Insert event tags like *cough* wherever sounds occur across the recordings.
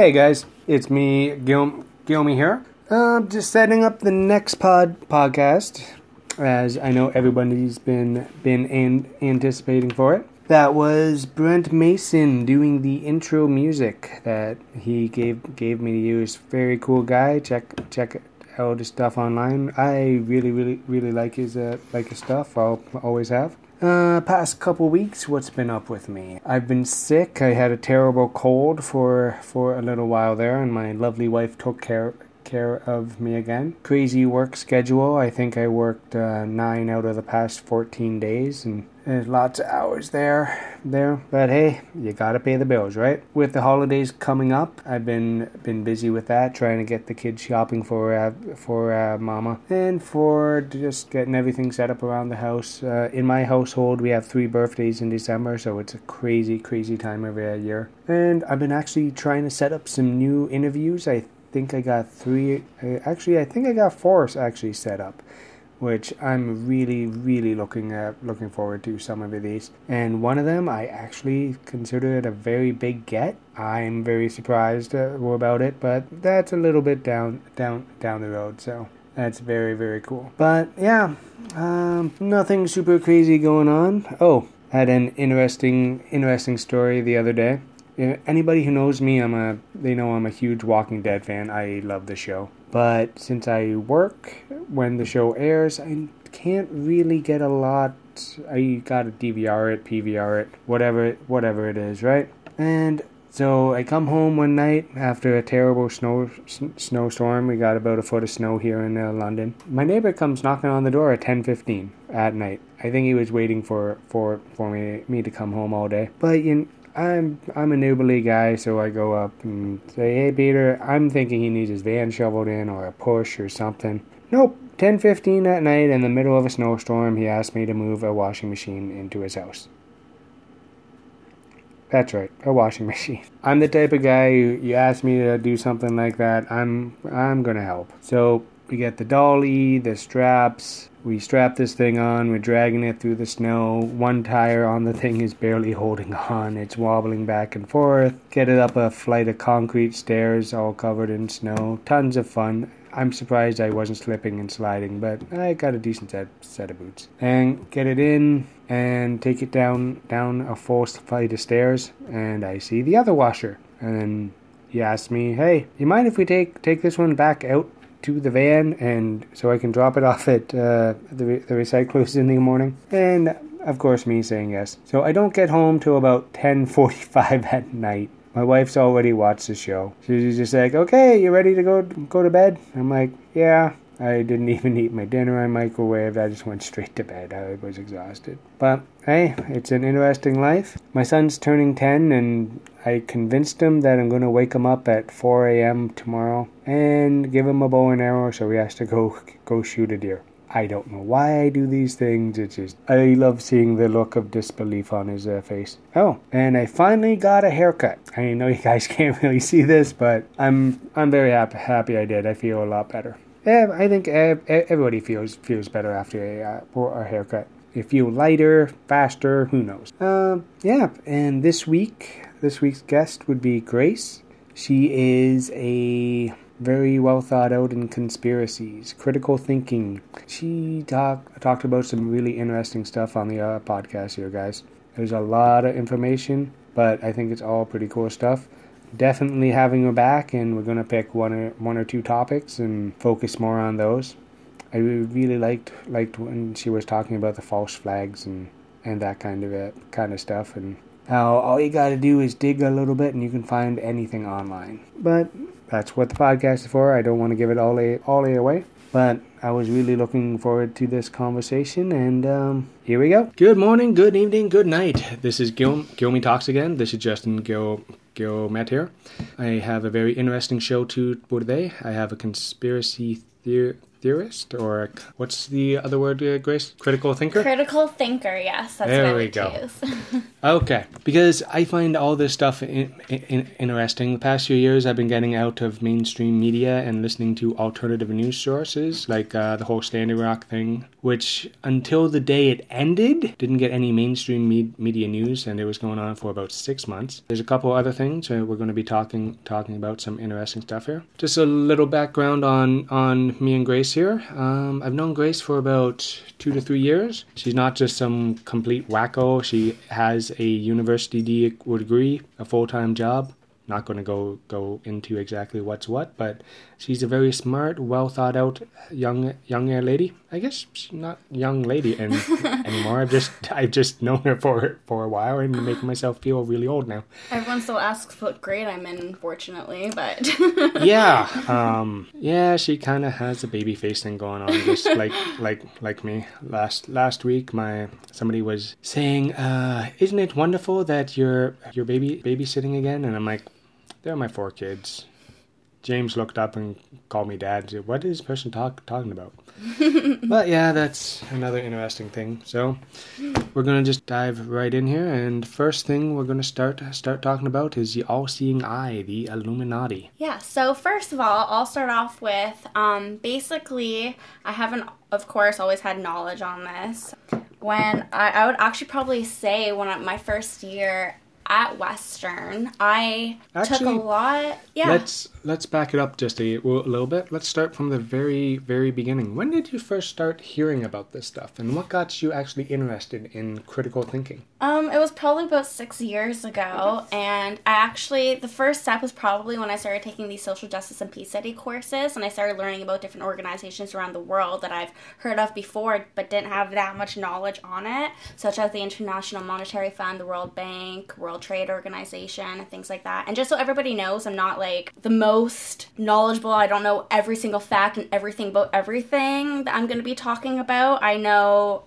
Hey guys, it's me, Gil- Gilmy here. Uh, just setting up the next pod podcast, as I know everybody's been been an- anticipating for it. That was Brent Mason doing the intro music that he gave gave me to use. Very cool guy. Check out his stuff online. I really really really like his uh, like his stuff. I'll always have. Uh, past couple weeks, what's been up with me? I've been sick. I had a terrible cold for for a little while there, and my lovely wife took care care of me again. Crazy work schedule. I think I worked uh, nine out of the past fourteen days, and there's lots of hours there, there. But hey, you gotta pay the bills, right? With the holidays coming up, I've been been busy with that, trying to get the kids shopping for uh, for uh, mama and for just getting everything set up around the house. Uh, in my household, we have three birthdays in December, so it's a crazy, crazy time every year. And I've been actually trying to set up some new interviews. I think I got three. uh, Actually, I think I got four actually set up which I'm really, really looking at, looking forward to some of these. And one of them, I actually consider it a very big get. I'm very surprised uh, about it, but that's a little bit down, down, down the road. So that's very, very cool. But yeah, um, nothing super crazy going on. Oh, had an interesting, interesting story the other day. Anybody who knows me, I'm a they know I'm a huge Walking Dead fan. I love the show. But since I work when the show airs, I can't really get a lot. I gotta DVR it, PVR it, whatever whatever it is, right? And so I come home one night after a terrible snow s- snowstorm. We got about a foot of snow here in uh, London. My neighbor comes knocking on the door at 10:15 at night. I think he was waiting for for for me me to come home all day. But you I'm I'm a neighborly guy, so I go up and say, "Hey, Peter, I'm thinking he needs his van shoveled in or a push or something." Nope. 10:15 at night in the middle of a snowstorm, he asked me to move a washing machine into his house. That's right, a washing *laughs* machine. I'm the type of guy you, you ask me to do something like that, I'm I'm gonna help. So we get the dolly, the straps. We strap this thing on. We're dragging it through the snow. One tire on the thing is barely holding on. It's wobbling back and forth. Get it up a flight of concrete stairs, all covered in snow. Tons of fun. I'm surprised I wasn't slipping and sliding, but I got a decent set, set of boots. And get it in and take it down down a full flight of stairs, and I see the other washer. And then he asked me, "Hey, you mind if we take take this one back out to the van and so I can drop it *laughs* off at uh, the, re- the recyclers in the morning. And of course, me saying yes. So I don't get home till about *laughs* 10:45 at night. My wife's already watched the show. She's just like, "Okay, you ready to go go to bed?" I'm like, "Yeah." I didn't *laughs* even eat my dinner. I microwaved. I just went straight to bed. I was exhausted. But hey, it's an interesting life. My son's turning 10, and I convinced him that I'm going to wake him up at 4 a.m. tomorrow and give him a bow and arrow so he has to go go shoot a deer. I don't know why I do these things. It's just I love seeing the look of disbelief on his uh, face. Oh, and I finally got a haircut. I know you guys *laughs* can't really see this, but I'm I'm very happy happy I did. I feel a lot better. Yeah, I think ev- everybody feels feels better after a, uh, a haircut. You feel lighter, faster. Who knows? Um, yeah. And this week, this week's guest would be Grace. She is a very well thought out in conspiracies, critical thinking. She talk, talked about some really interesting stuff on the uh, podcast here, guys. There's a lot of information, but I think it's all pretty cool stuff definitely having her back, and we're gonna pick one or one or two topics and focus more on those. I really liked liked when she was talking about the false flags and and that kind of uh, kind of stuff, and how all you got to do is dig a little bit, and you can find anything online. But that's what the podcast is for. I don't want to give it all a, all a away. But I was really looking forward to this conversation, and um, here we go. Good morning, good evening, good night. This is Gil Gilmy Talks again. This is Justin Gil Gil Matt here. I have a very interesting show to for today. I have a conspiracy theory theorist, or a, what's the other word, uh, Grace? Critical thinker. Critical thinker, yes, that's There what I we go. *laughs* Okay, because I find all this stuff in, in, interesting. The past few years, I've been getting out of mainstream media and listening to alternative news sources, like uh, the whole Standing Rock thing, which until the day it ended, didn't get any mainstream me- media news, and it was going on for about six months. There's a couple other things uh, we're going to be talking talking about some interesting stuff here. Just a little background on on me and Grace here. Um, I've known Grace for about two to three years. She's not just some complete wacko. She has a university de- degree, a full time job. Not going to go go into exactly what's what, but she's a very smart, well thought out young young lady. I guess she's not young lady and *laughs* anymore. I've just I've just known her for for a while and making myself feel really old now. Everyone still asks what grade I'm in, unfortunately, but *laughs* yeah um yeah she kind of has a baby face thing going on just like *laughs* like like me last last week my somebody was saying uh isn't it wonderful that you're you're baby babysitting again and i'm like they're my four kids james looked up and called me dad Said, what is this person talk, talking about? *laughs* But yeah that's another interesting thing. So we're gonna just dive right in here and first thing we're gonna start start talking about is the all-seeing eye the illuminati. Yeah, so first of all, I'll start off with um, basically, I haven't, of course, always had knowledge on this. When I, I would actually probably say when I, my first year at Western, I took a lot. Yeah. Let's let's back it up just a, a little bit. Let's start from the very very beginning. When did you first start hearing about this stuff, and what got you actually interested in critical thinking? Um, it was probably about six years ago, and I actually the first step was probably when I started taking these social justice and peace study courses, and I started learning about different organizations around the world that I've heard of before, but didn't have that much knowledge on it, such as the International Monetary Fund, the World Bank, World Trade Organization, and things like that. And just so everybody knows, I'm not like the most knowledgeable. I don't know every single fact and everything about everything that I'm going to be talking about. I know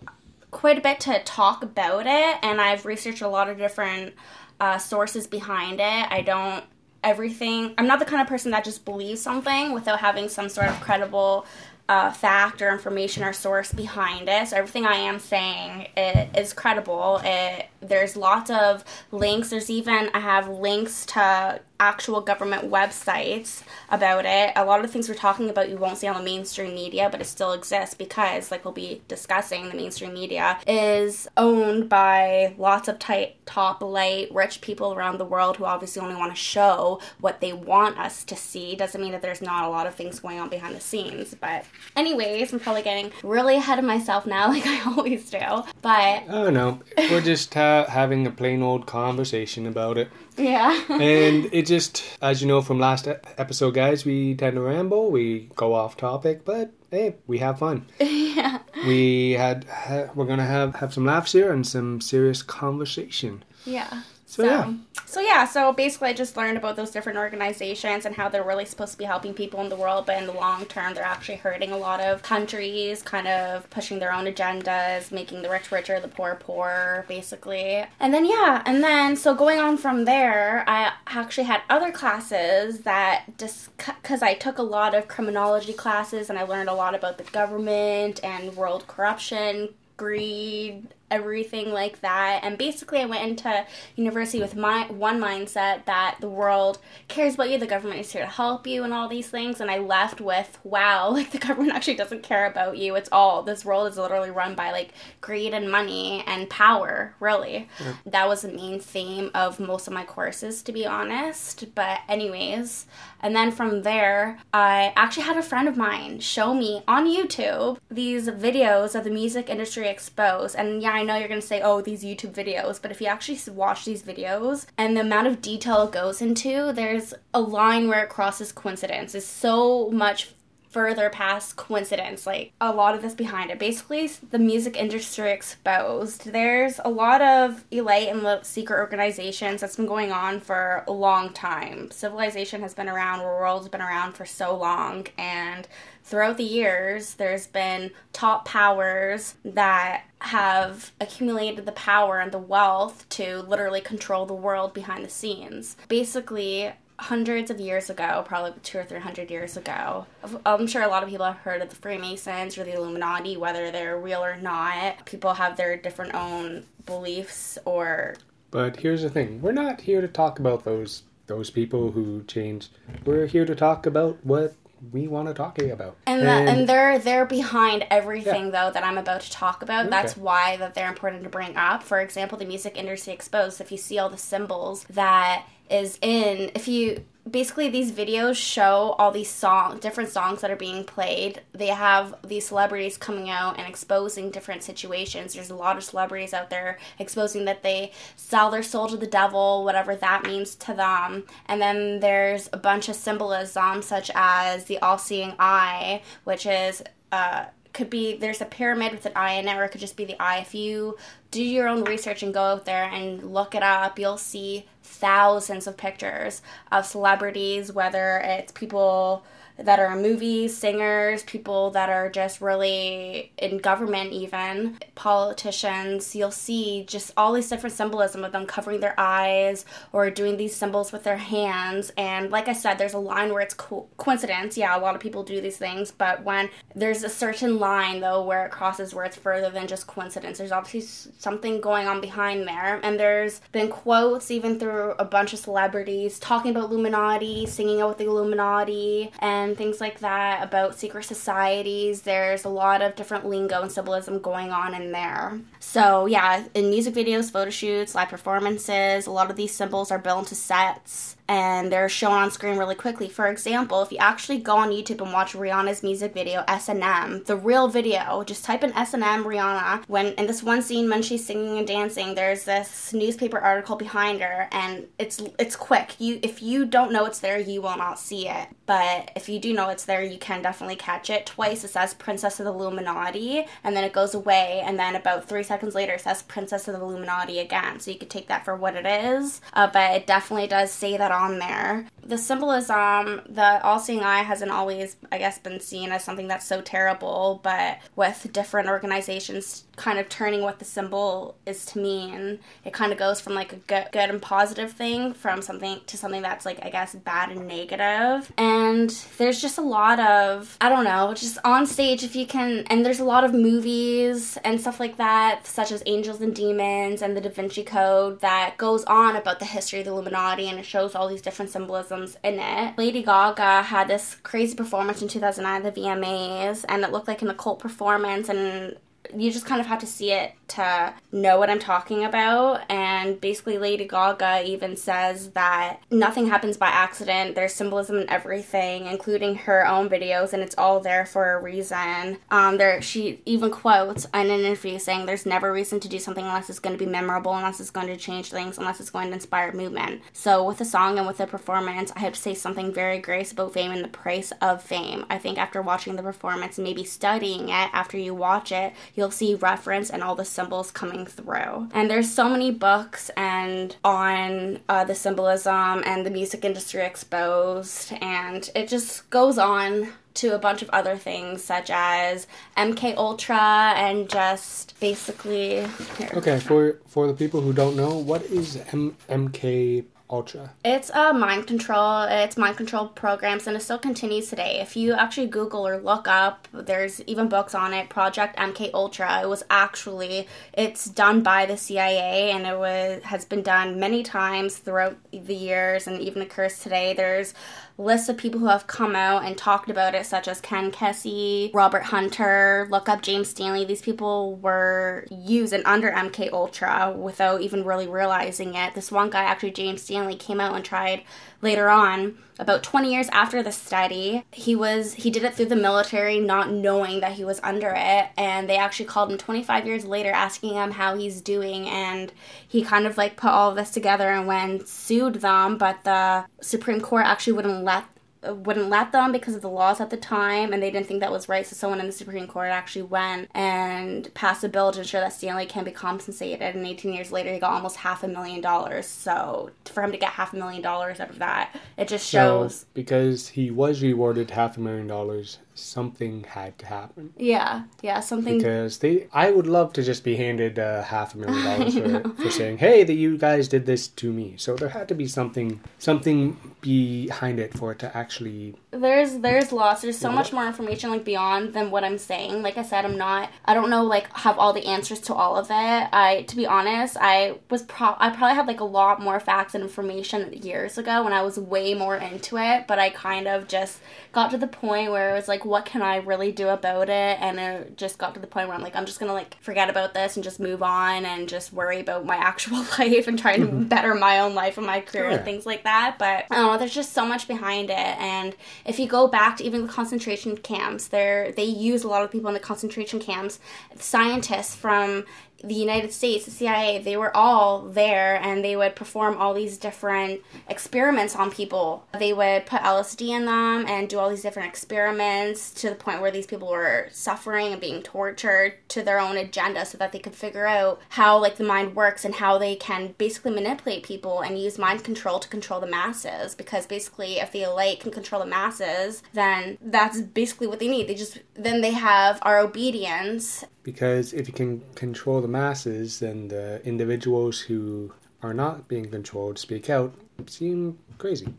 quite a bit to talk about it, and I've researched a lot of different uh, sources behind it. I don't everything. I'm not the kind of person that just believes something without having some sort of credible uh, fact or information or source behind it. So everything I am saying it is credible. It, there's lots of links. There's even I have links to actual government websites about it. A lot of things we're talking about you won't see on the mainstream media, but it still exists because, like we'll be discussing, the mainstream media is owned by lots of tight, top, light, rich people around the world who obviously only want to show what they want us to see. Doesn't mean that there's not a lot of things going on behind the scenes. But, anyways, I'm probably getting really ahead of myself now, *laughs* like I always do. But, Oh no, we're just uh, having a plain old conversation about it, yeah. *laughs* and *laughs* it just, as you know from last episode, guys, we tend to ramble, we go off topic, but hey, we have fun. yeah. We had, ha- we're gonna have have some laughs here and some serious conversation. Yeah. So, yeah. So yeah, so basically I just learned about those different organizations and how they're really supposed to be helping people in the world, but in the long term they're actually hurting a lot of countries, kind of pushing their own agendas, making the rich richer, the poor poorer, basically. And then yeah, and then so going on from there, I actually had other classes that just because I took a lot of criminology classes and I learned a lot about the government and world corruption, greed, everything like that. And basically, I went into university with my one mindset that the world cares about you, the government is here to help you, and all these things. And I left with, wow, *laughs* like the government actually doesn't care about you. It's all this world is literally run by like greed and money and power. Really, that was the main theme of most of my courses, to be honest. But anyways. And then from there, I actually had a friend of mine show me on YouTube these videos of the music industry exposed. And yeah, I know you're gonna say, oh, these YouTube videos, but if you actually watch these videos and the amount of detail it goes into, there's a line where it crosses coincidence. It's so much further past coincidence, like a lot of this behind it. Basically, the music industry exposed. There's a lot of elite and secret organizations that's been going on for a long time. Civilization has been around, the world's been around for so long, and throughout the years, there's been top powers that have accumulated the power and the wealth to literally control the world behind the scenes. Basically, hundreds of years ago, probably two or three hundred years ago. I'm sure a lot of people have heard of the Freemasons or the Illuminati, whether they're real or not. People have their different own beliefs or. But here's the thing: we're not here to talk about those those people who changed. We're here to talk about what we want to talk about. And and, and they're they're behind everything yeah. though that I'm about to talk about. Okay. That's why that they're important to bring up. For example, the music industry exposed. If you see all the symbols that is in if you basically these videos show all these song different songs that are being played. They have these celebrities coming out and exposing different situations. There's a lot of celebrities out there exposing that they sell their soul to the devil whatever that means to them. And then there's a bunch of symbolism such as the all-seeing eye which is uh could be there's a pyramid with an eye in it or it could just be the eye. If you do your own research and go out there and look it up you'll see thousands of pictures of celebrities, whether it's people that are movies, singers, people that are just really in government, even politicians. You'll see just all these different symbolism of them covering their eyes or doing these symbols with their hands. And like I said, there's a line where it's co- coincidence. Yeah, a lot of people do these things, but when there's a certain line though where it crosses where it's further than just coincidence, there's obviously something going on behind there. And there's been quotes even through a bunch of celebrities talking about Illuminati, singing out with the Illuminati, and and things like that about secret societies. There's a lot of different lingo and symbolism going on in there. So, yeah, in music videos, photo shoots, live performances, a lot of these symbols are built into sets and they're shown on screen really quickly. For example, if you actually go on YouTube and watch Rihanna's music video S&M, the real video, just type in S&M Rihanna. When in this one scene when she's singing and dancing, there's this newspaper article behind her, and it's it's quick. You if you don't know it's there, you will not see it. But if you do know it's there, you can definitely catch it. Twice it says Princess of the Illuminati, and then it goes away, and then about three seconds later it says Princess of the Illuminati again. So you could take that for what it is. Uh, but it definitely does say that on there. The symbolism, the all seeing eye hasn't always, I guess, been seen as something that's so terrible, but with different organizations kind of turning what the symbol is to mean, it kind of goes from like a good, good and positive thing from something to something that's like, I guess, bad and negative. And there's just a lot of, I don't know, just on stage, if you can, and there's a lot of movies and stuff like that, such as Angels and Demons and the Da Vinci Code, that goes on about the history of the Illuminati and it shows all these different symbolisms in it. Lady Gaga had this crazy performance in 2009 at the VMAs, and it looked like an occult performance, and you just kind of have to see it to know what I'm talking about. And basically, Lady Gaga even says that nothing happens by accident. There's symbolism in everything, including her own videos, and it's all there for a reason. Um, there, she even quotes in an interview saying, "There's never a reason to do something unless it's going to be memorable, unless it's going to change things, unless it's going to inspire movement." So, with the song and with the performance, I have to say something very grace about fame and the price of fame. I think after watching the performance maybe studying it after you watch it, you'll see reference and all the symbols coming through. And there's so many books and on uh, the symbolism and the music industry exposed, and it just goes on to a bunch of other things such as MK Ultra and just basically here. Okay, for for the people who don't know, what is M- MK Ultra? It's a mind control. It's mind control programs, and it still continues today. If you actually Google or look up, there's even books on it. Project MK Ultra. It was actually it's done by the CIA, and it was has been done many times throughout the years, and even occurs today. There's lists of people who have come out and talked about it, such as Ken Kesey, Robert Hunter, look up James Stanley. These people were used and under MK Ultra without even really realizing it. This one guy, actually James Stanley, came out and tried later on about 20 years after the study he was he did it through the military not knowing that he was under it and they actually called him 25 years later asking him how he's doing and he kind of like put all this together and went sued them but the supreme court actually wouldn't let wouldn't let them because of the laws at the time, and they didn't think that was right. So someone in the Supreme Court actually went and passed a bill to ensure that Stanley can be compensated. And 18 years later, he got almost half a million dollars. So for him to get half a million dollars out of that, it just shows. So because he was rewarded half a million dollars, something had to happen. Yeah, yeah, something. Because they, I would love to just be handed uh, half a million dollars *laughs* for, for saying, "Hey, that you guys did this to me." So there had to be something, something behind it for it to actually. There's, there's lots. There's so much more information like beyond than what I'm saying. Like I said, I'm not. I don't know like have all the answers to all of it. I, to be honest, I was pro. I probably had like a lot more facts and information years ago when I was way more into it. But I kind of just got to the point where it was like like what can I really do about it and it just got to the point where I'm like I'm just gonna like forget about this and just move on and just worry about my *laughs* actual life and try to mm-hmm. better my own life and my career yeah. and things like that but I don't know there's just so much behind it and if you go back to even the concentration camps there they use a lot of people in the concentration camps scientists from the United States, the CIA, they were all there and they would perform all these different experiments on people. They would put LSD in them and do all these different experiments to the point where these people were suffering and being tortured to their own agenda so that they could figure out how like the mind works and how they can basically manipulate people and use mind control to control the masses because basically if the elite can control the masses, then that's basically what they need. They just then they have our obedience because if you can control the masses, then the individuals who are not being controlled speak out seem crazy.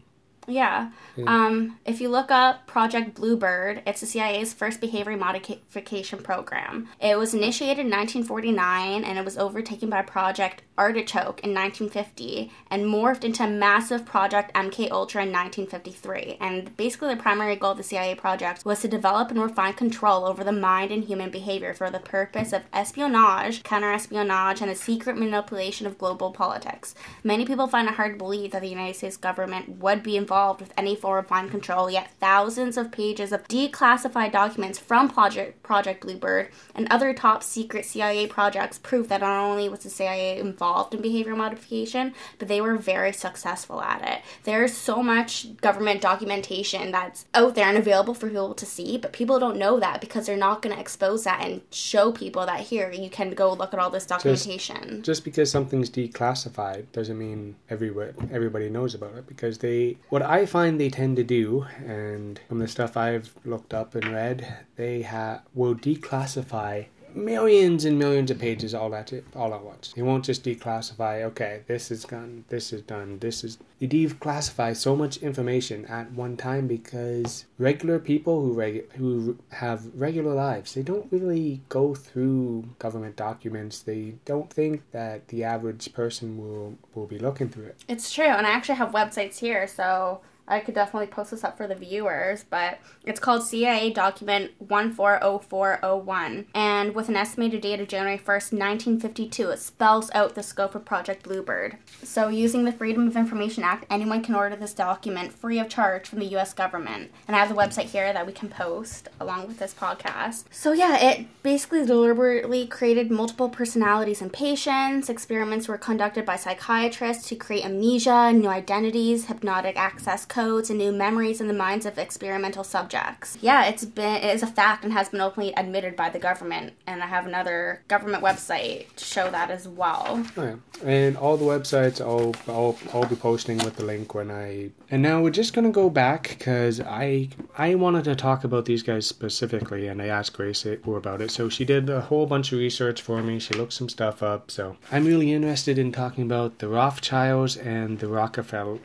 Yeah. Um, if you look up Project Bluebird, it's the CIA's first behavior modification program. It was initiated in 1949 and it was overtaken by Project Artichoke in 1950 and morphed into massive Project MK Ultra in 1953. And basically, the primary goal of the CIA project was to develop and refine control over the mind and human behavior for the purpose of espionage, counterespionage, and the secret manipulation of global politics. Many people find it hard to believe that the United States government would be involved with any form of mind control, yet thousands of pages of declassified documents from Project, Project Bluebird and other top secret CIA projects prove that not only was the CIA involved involved in behavior modification, but they were very successful at it. There's so much government documentation that's out there and available for people to see, but people don't know that because they're not going to expose that and show people that here you can go look at all this documentation. Just, just because something's declassified doesn't mean everywhere everybody knows about it because they what I find they tend to do and from the stuff I've looked up and read, they have will declassify millions and millions of pages all at it all at once. They won't just declassify. Okay, this is done. This is done. This is. They declassify so much information at one time because regular people who reg- who have regular lives they don't really go through government documents. They don't think that the average person will will be looking through it. It's true, and I actually have websites here, so I could definitely post this up for the viewers, but it's called CIA Document 140401. And with an estimated date of January 1st, 1952, it spells out the scope of Project Bluebird. So, using the Freedom of Information Act, anyone can order this document free of charge from the US government. And I have the website here that we can post along with this podcast. So, yeah, it basically deliberately created multiple personalities in patients. Experiments were conducted by psychiatrists to create amnesia, new identities, hypnotic access codes and new memories in the minds of experimental subjects. Yeah, it's been it is a fact and has been openly admitted by the government, and I have another government website to show that as well. Yeah. And all the websites I'll, I'll I'll be posting with the link when I. And now we're just gonna go back because I I wanted to talk about these guys specifically, and I asked Grace about it. So she did a whole bunch of research for me. She looked some stuff up. So I'm really interested in talking about the Rothschilds and the Rockefeller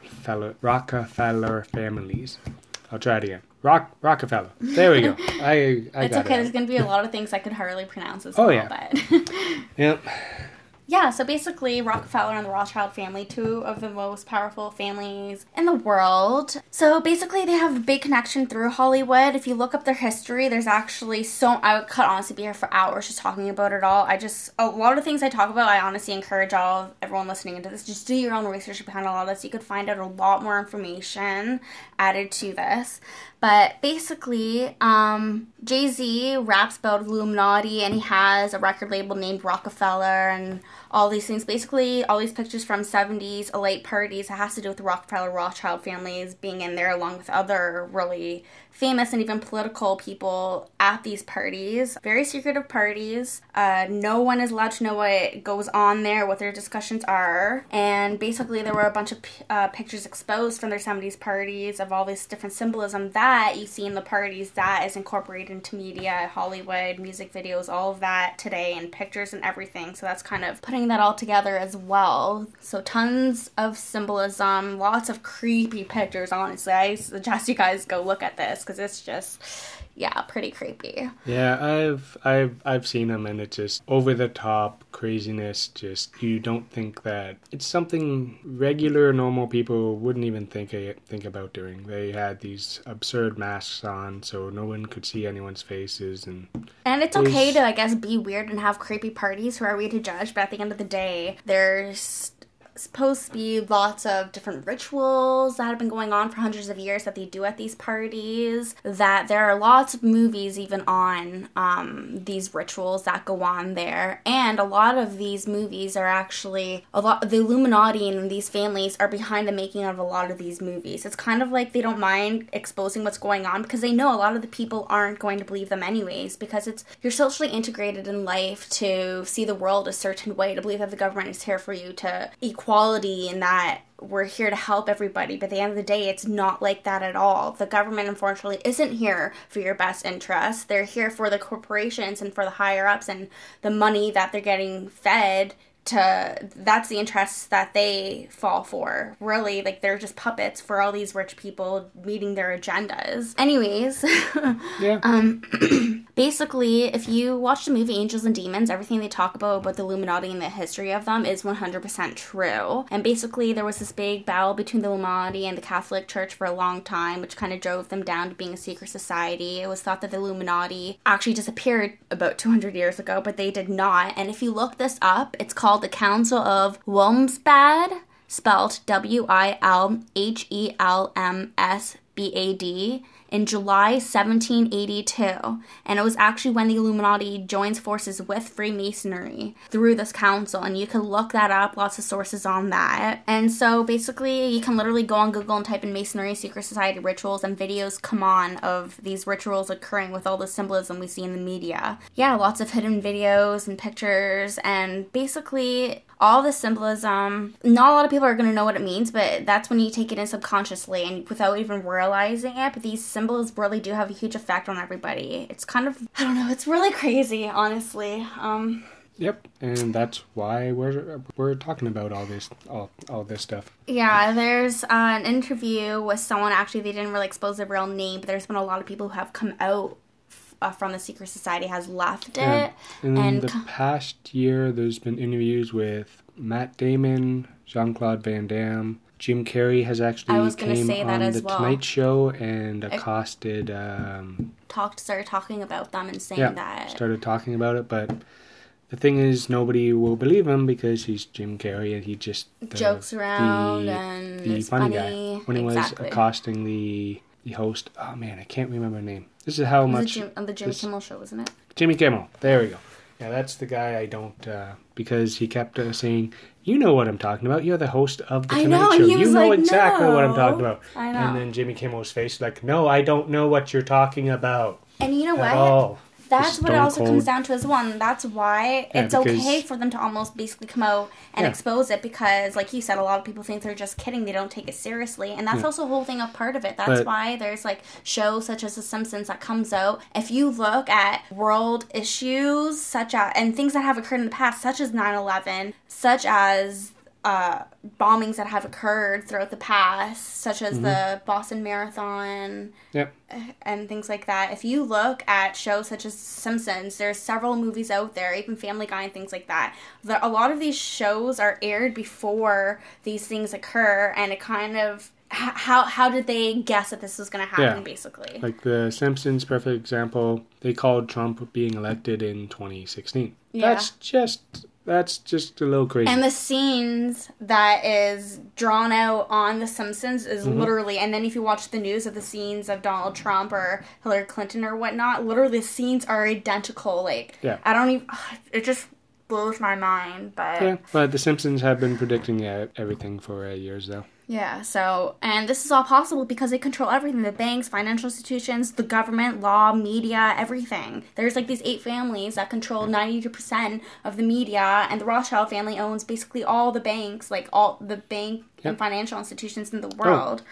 Rockefeller Rockefeller families. I'll try it again. Rock Rockefeller. There we go. *laughs* I, I it's okay. It. There's going to be a lot of things I could hardly pronounce as oh, well. Yeah. But yep. Yeah, so basically, Rockefeller and the Rothschild family, two of the most powerful families in the world. So basically, they have a big connection through Hollywood. If you look up their history, there's actually so. I would could honestly be here for hours just talking about it all. I just. A lot of things I talk about, I honestly encourage all everyone listening into this, just do your own research behind a lot of this. You could find out a lot more information added to this. But basically, um, Jay Z raps about Illuminati and he has a record label named Rockefeller and all these things. Basically, all these pictures from 70s elite parties, it has to do with the Rockefeller Rothschild families being in there along with other really famous and even political people at these parties. Very secretive parties. Uh, no one is allowed to know what goes on there, what their discussions are. And basically, there were a bunch of uh, pictures exposed from their 70s parties of all this different symbolism that you see in the parties that is incorporated into media, Hollywood, music videos, all of that today, and pictures and everything. So that's kind of putting that all together as well. So tons of symbolism, lots of creepy pictures, honestly. I suggest you guys go look at this because it's just yeah, pretty creepy. Yeah, I've I've I've seen them and it's just over the top craziness. Just you don't think that it's something regular normal people wouldn't even think think about doing. They had these absurd masks on, so no one could see anyone's faces, and and it's okay to I guess be weird and have creepy parties. Who are we to judge? But at the end of the day, there's supposed to be lots of different rituals that have been going on for hundreds of years that they do at these parties. That there are lots of movies even on um, these rituals that go on there, and a lot of these movies are actually a lot. The Illuminati and these families are behind the making of a lot of these movies. It's kind of like they don't mind exposing what's going on because they know a lot of the people aren't going to believe them anyways. Because it's you're socially integrated in life to see the world a certain way, to believe that the government is here for you to equal equality and that we're here to help everybody, but at the end of the day, it's not like that at all. The government, unfortunately, isn't here for your best interests. They're here for the corporations and for the higher ups and the money that they're getting fed to that's the interests that they fall for. Really like they're just puppets for all these rich people meeting their agendas. Anyways *laughs* yeah. um *clears throat* basically if you watch the movie angels and demons everything they talk about about the illuminati and the history of them is 100% true. And basically there was this big battle between the illuminati and the catholic church for a long time which kind of drove them down to being a secret society. It was thought that the illuminati actually disappeared about 200 years ago but they did not. And if you look this up it's called called the Council of Wilhelmsbad, spelled W I L H E L M S B A D in July 1782, and it was actually when the Illuminati joins forces with Freemasonry through this council, and you can look that up, lots of sources on that. And so basically, you can literally go on Google and type in Masonry secret society rituals, and videos come on of these rituals occurring with all the symbolism we see in the media. Yeah, lots of hidden videos and pictures, and basically, all the symbolism. Not a lot of people are going to know what it means, but that's when you take it in subconsciously and without even realizing it. But these symbols really do have a huge effect on everybody. It's kind of I don't know. It's really crazy, honestly. Um, Yep, and that's why we're we're talking about all this all all this stuff. Yeah, there's uh, an interview with someone. Actually, they didn't really expose their real name, but there's been a lot of people who have come out uh, from the secret society has left it. And, and the past year, there's been interviews with Matt Damon, Jean Claude Van Damme, Jim Carrey has actually came on the well. Tonight Show and accosted. Um, talked, started talking about them and saying yeah, that. Started talking about it, but the thing is, nobody will believe him because he's Jim Carrey and he just jokes around the, and the funny, funny, guy. When he exactly. was accosting the the host, oh man, I can't remember her name. This is how much Jim, on the Jimmy this, Kimmel show, wasn't it? Jimmy Kimmel. There we go. Yeah, that's the guy I don't uh, because he kept uh, saying you know what I'm talking about. You're the host of the I Tonight know, Show. You know like, exactly no. what I'm talking about. I know. And then Jimmy Kimmel's face, like, no, I don't know what you're talking about. And you know what? All. That's what it also comes down to as well. And that's why yeah, it's okay for them to almost basically come out and yeah. expose it because, like you said, a lot of people think they're just kidding. They don't take it seriously. And that's yeah. also a whole thing of part of it. That's but, why there's like shows such as The Simpsons that comes out. If you look at world issues such as, and things that have occurred in the past, such as 9 11, such as uh, bombings that have occurred throughout the past, such as mm-hmm. the Boston Marathon yep. and things like that. If you look at shows such as Simpsons, there's several movies out there, even Family Guy and things like that. The, a lot of these shows are aired before these things occur, and it kind of how how did they guess that this was going to happen yeah. basically like the simpsons perfect example they called trump being elected in 2016 yeah. that's just that's just a little crazy. And the scenes that is drawn out on The Simpsons is Mm-hmm. literally, and then if you watch the news of the scenes of Donald Trump or Hillary Clinton or whatnot, literally the scenes are identical. Like, Yeah. I don't even, *sighs* it just blows my mind. But yeah, but The Simpsons have been predicting uh, everything for uh, years, though. Yeah, so, and this is all possible because they control everything the banks, financial institutions, the government, law, media, everything. There's like these eight families that control 92% of the media, and the Rothschild family owns basically all the banks, like all the bank and financial institutions in the world.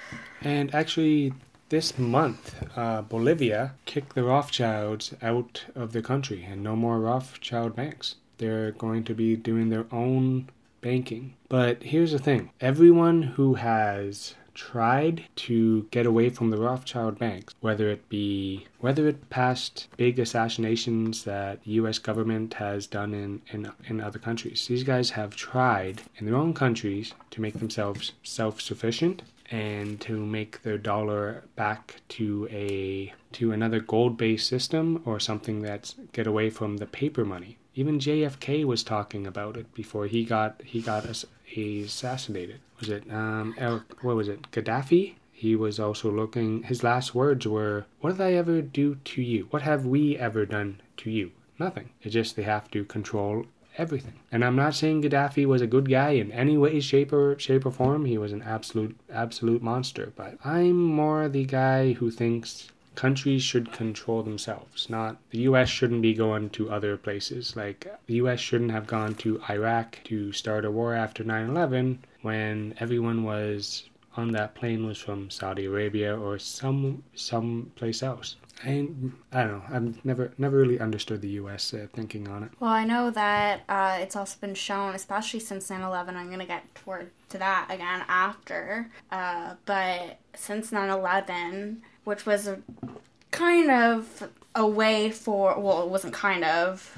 And actually, this month, uh, Bolivia kicked the Rothschilds out of the country, and no more Rothschild banks. They're going to be doing their own banking. But here's the thing everyone who has tried to get away from the Rothschild banks, whether it be whether it past big assassinations that the US government has done in, in in other countries. These guys have tried in their own countries to make themselves self-sufficient and to make their dollar back to a to another gold-based system or something that's get away from the paper money. Even JFK was talking about it before he got he got ass- assassinated. Was it um El, what was it Gaddafi? He was also looking. His last words were, "What did I ever do to you? What have we ever done to you? Nothing. It's just they have to control everything. And I'm not saying Gaddafi was a good guy in any way, shape or shape or form. He was an absolute absolute monster. But I'm more the guy who thinks countries should control themselves. Not the U.S. shouldn't be going to other places. Like the U.S. shouldn't have gone to Iraq to start a war after 9/11 when everyone was on that plane was from Saudi Arabia or some some place else. I I don't know. I've never never really understood the U.S. Uh, thinking on it. Well, I know that uh, it's also been shown, especially since 9 11. I'm going to get toward to that again after. Uh, but since 9 11, which was a kind of a way for, well, it wasn't kind of.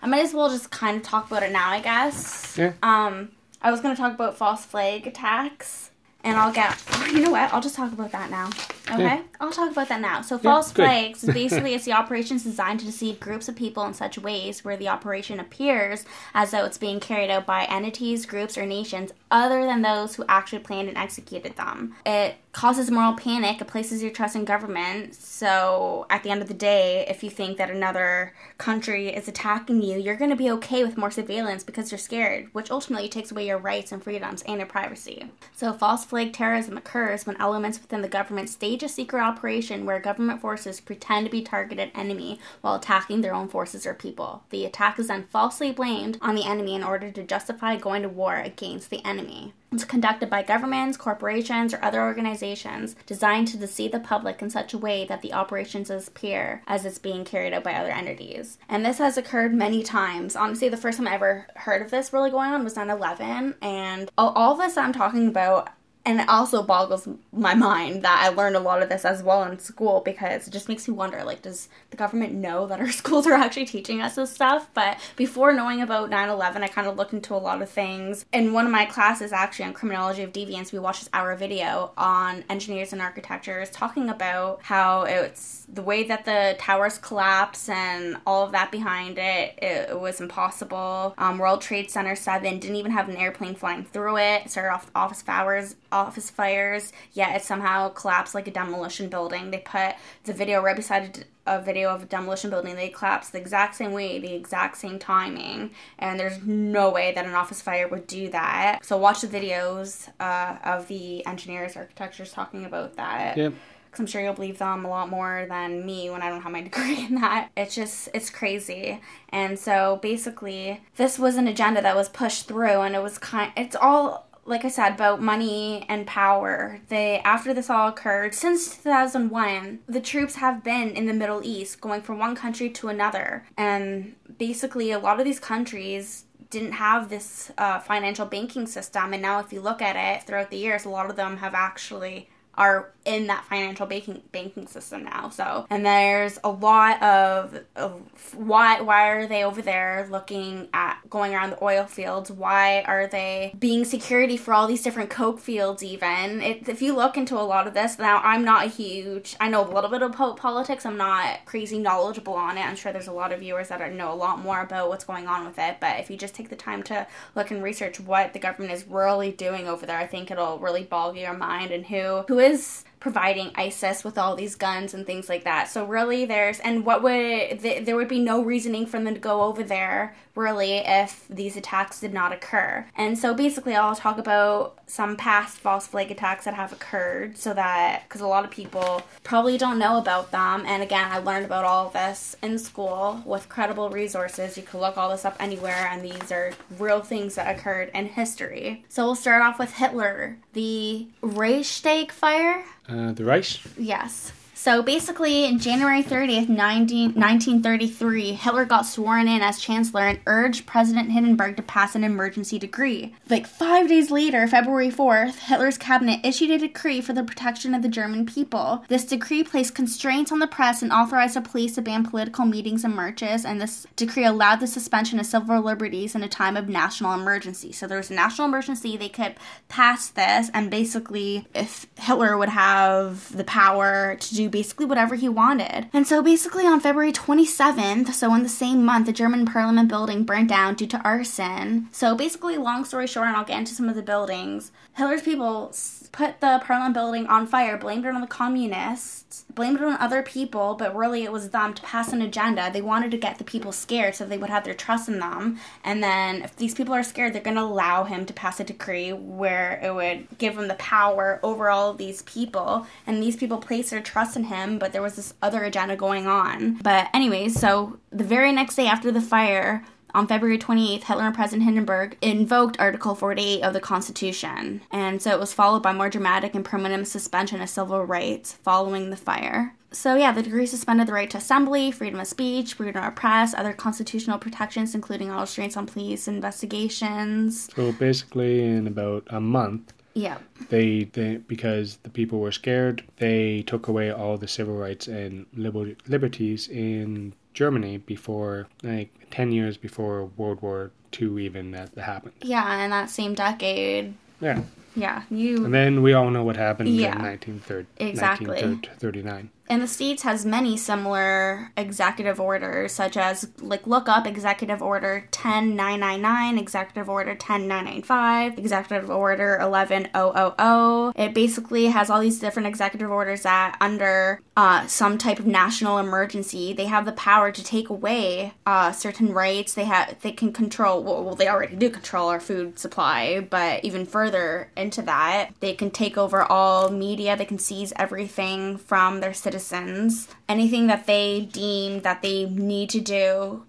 I might as well just kind of talk about it now, I guess. Yeah. Um, I was going to talk about false flag attacks. And I'll get, you know what? I'll just talk about that now. Okay? Yeah. I'll talk about that now. So, false good. flags *laughs* basically it's the operations designed to deceive groups of people in such ways where the operation appears as though it's being carried out by entities, groups, or nations other than those who actually planned and executed them. It causes moral panic, it places your trust in government. So, at the end of the day, if you think that another country is attacking you, you're going to be okay with more surveillance because you're scared, which ultimately takes away your rights and freedoms and your privacy. So, false flag terrorism occurs when elements within the government stage a secret operation where government forces pretend to be targeted enemy while attacking their own forces or people. The attack is then falsely blamed on the enemy in order to justify going to war against the enemy. It's conducted by governments, corporations, or other organizations designed to deceive the public in such a way that the operations appear as it's being carried out by other entities. And this has occurred many times. Honestly, the first time I ever heard of this really going on was 9 11. And all, all this I'm talking about and it also boggles my mind that I learned a lot of this as well in school because it just makes me wonder like does the government know that our *laughs* schools are actually teaching us this stuff? But before knowing about 9-11 I kind of looked into a lot of things. In one of my classes actually on criminology of deviance we watched this hour video on engineers and architectures talking about how it's the way that the towers collapse and all of that behind it. It, it was impossible. Um, World Trade Center 7 didn't even have an airplane flying through it. It started off office hours office fires, yet it somehow collapsed like a demolition building. They put the video right beside a video of a demolition building. They collapsed the exact same way, the exact same timing, and there's no way that an office fire would do that. So watch the videos uh, of the engineers, architects talking about that. Because I'm sure you'll believe them a lot more than me when I don't have my *laughs* degree in that. It's just, it's crazy. And so basically, this was an agenda that was pushed through, and it was kind, it's all like I said, about money and power. They after this all occurred, since 2001, the troops have been in the Middle East, going from one country to another, and basically a lot of these countries didn't have this uh, financial banking system, and now if you look at it throughout the years, a lot of them have actually are in that financial banking banking system now. So, and there's a lot of, of why why are they over there looking at going around the oil fields? Why are they being security for all these different coke fields? Even it, if you look into a lot of this, now I'm not a huge. I know a little bit of politics. I'm not crazy knowledgeable on it. I'm sure there's a lot of viewers that know a lot more about what's going on with it. But if you just take the time to look and research what the government is really doing over there, I think it'll really bog your mind and who who is is providing ISIS with all these guns and things like that. So really, there's and what would th- there would be no reasoning for them to go over there really if these attacks did not occur. And so basically, I'll talk about some past false flag attacks that have occurred, so that because a lot of people probably don't know about them. And again, I learned about all this in school with credible resources. You can look all this up anywhere, and these are real things that occurred in history. So we'll start off with Hitler, the Reichstag fire. Uh, the Reich? Yes. So basically, in January 30th, 19, 1933, Hitler got sworn in as chancellor and urged President Hindenburg to pass an emergency decree. Like five days later, February 4th, Hitler's cabinet issued a decree for the protection of the German people. This decree placed constraints on the press and authorized the police to ban political meetings and marches, and this decree allowed the suspension of civil liberties in a time of national emergency. So there was a national emergency, they could pass this, and basically, if Hitler would have the power to do basically whatever he wanted. And so basically on February 27th, so in the same month, the German parliament building burnt down due to arson. So basically, long story short, and I'll get into some of the buildings, Hitler's people put the parliament building on fire, blamed it on the communists, blamed it on other people, but really it was them to pass an agenda. They wanted to get the people scared so they would have their trust in them. And then if these people are scared, they're going to allow him to pass a decree where it would give him the power over all of these people. And these people place their trust in him, but there was this other agenda going on. But, anyways, so the very next day after the fire, on February 28th, Hitler and President Hindenburg invoked Article 48 of the Constitution, and so it was followed by more dramatic and permanent suspension of civil rights following the fire. So, yeah, the decree suspended the right to assembly, freedom of speech, freedom of press, other constitutional protections, including all restraints on police investigations. So, basically, in about a month, yeah. They, they because the people were scared, they took away all the civil rights and liber- liberties in Germany before, like, 10 years before World War II even that happened. Yeah, in that same decade. Yeah. Yeah, you. And then we all know what happened Yeah. in 1930, Exactly. 1939. And the States has many similar executive orders, such as, like, look up Executive Order 10999, Executive Order 10995, Executive Order 11000. It basically has all these different executive orders that, under uh, some type of national emergency, they have the power to take away uh, certain rights. They have they can control. Well, well, they already do control our food supply, but even further into that, they can take over all media. They can seize everything from their citizens. Anything that they deem that they need to do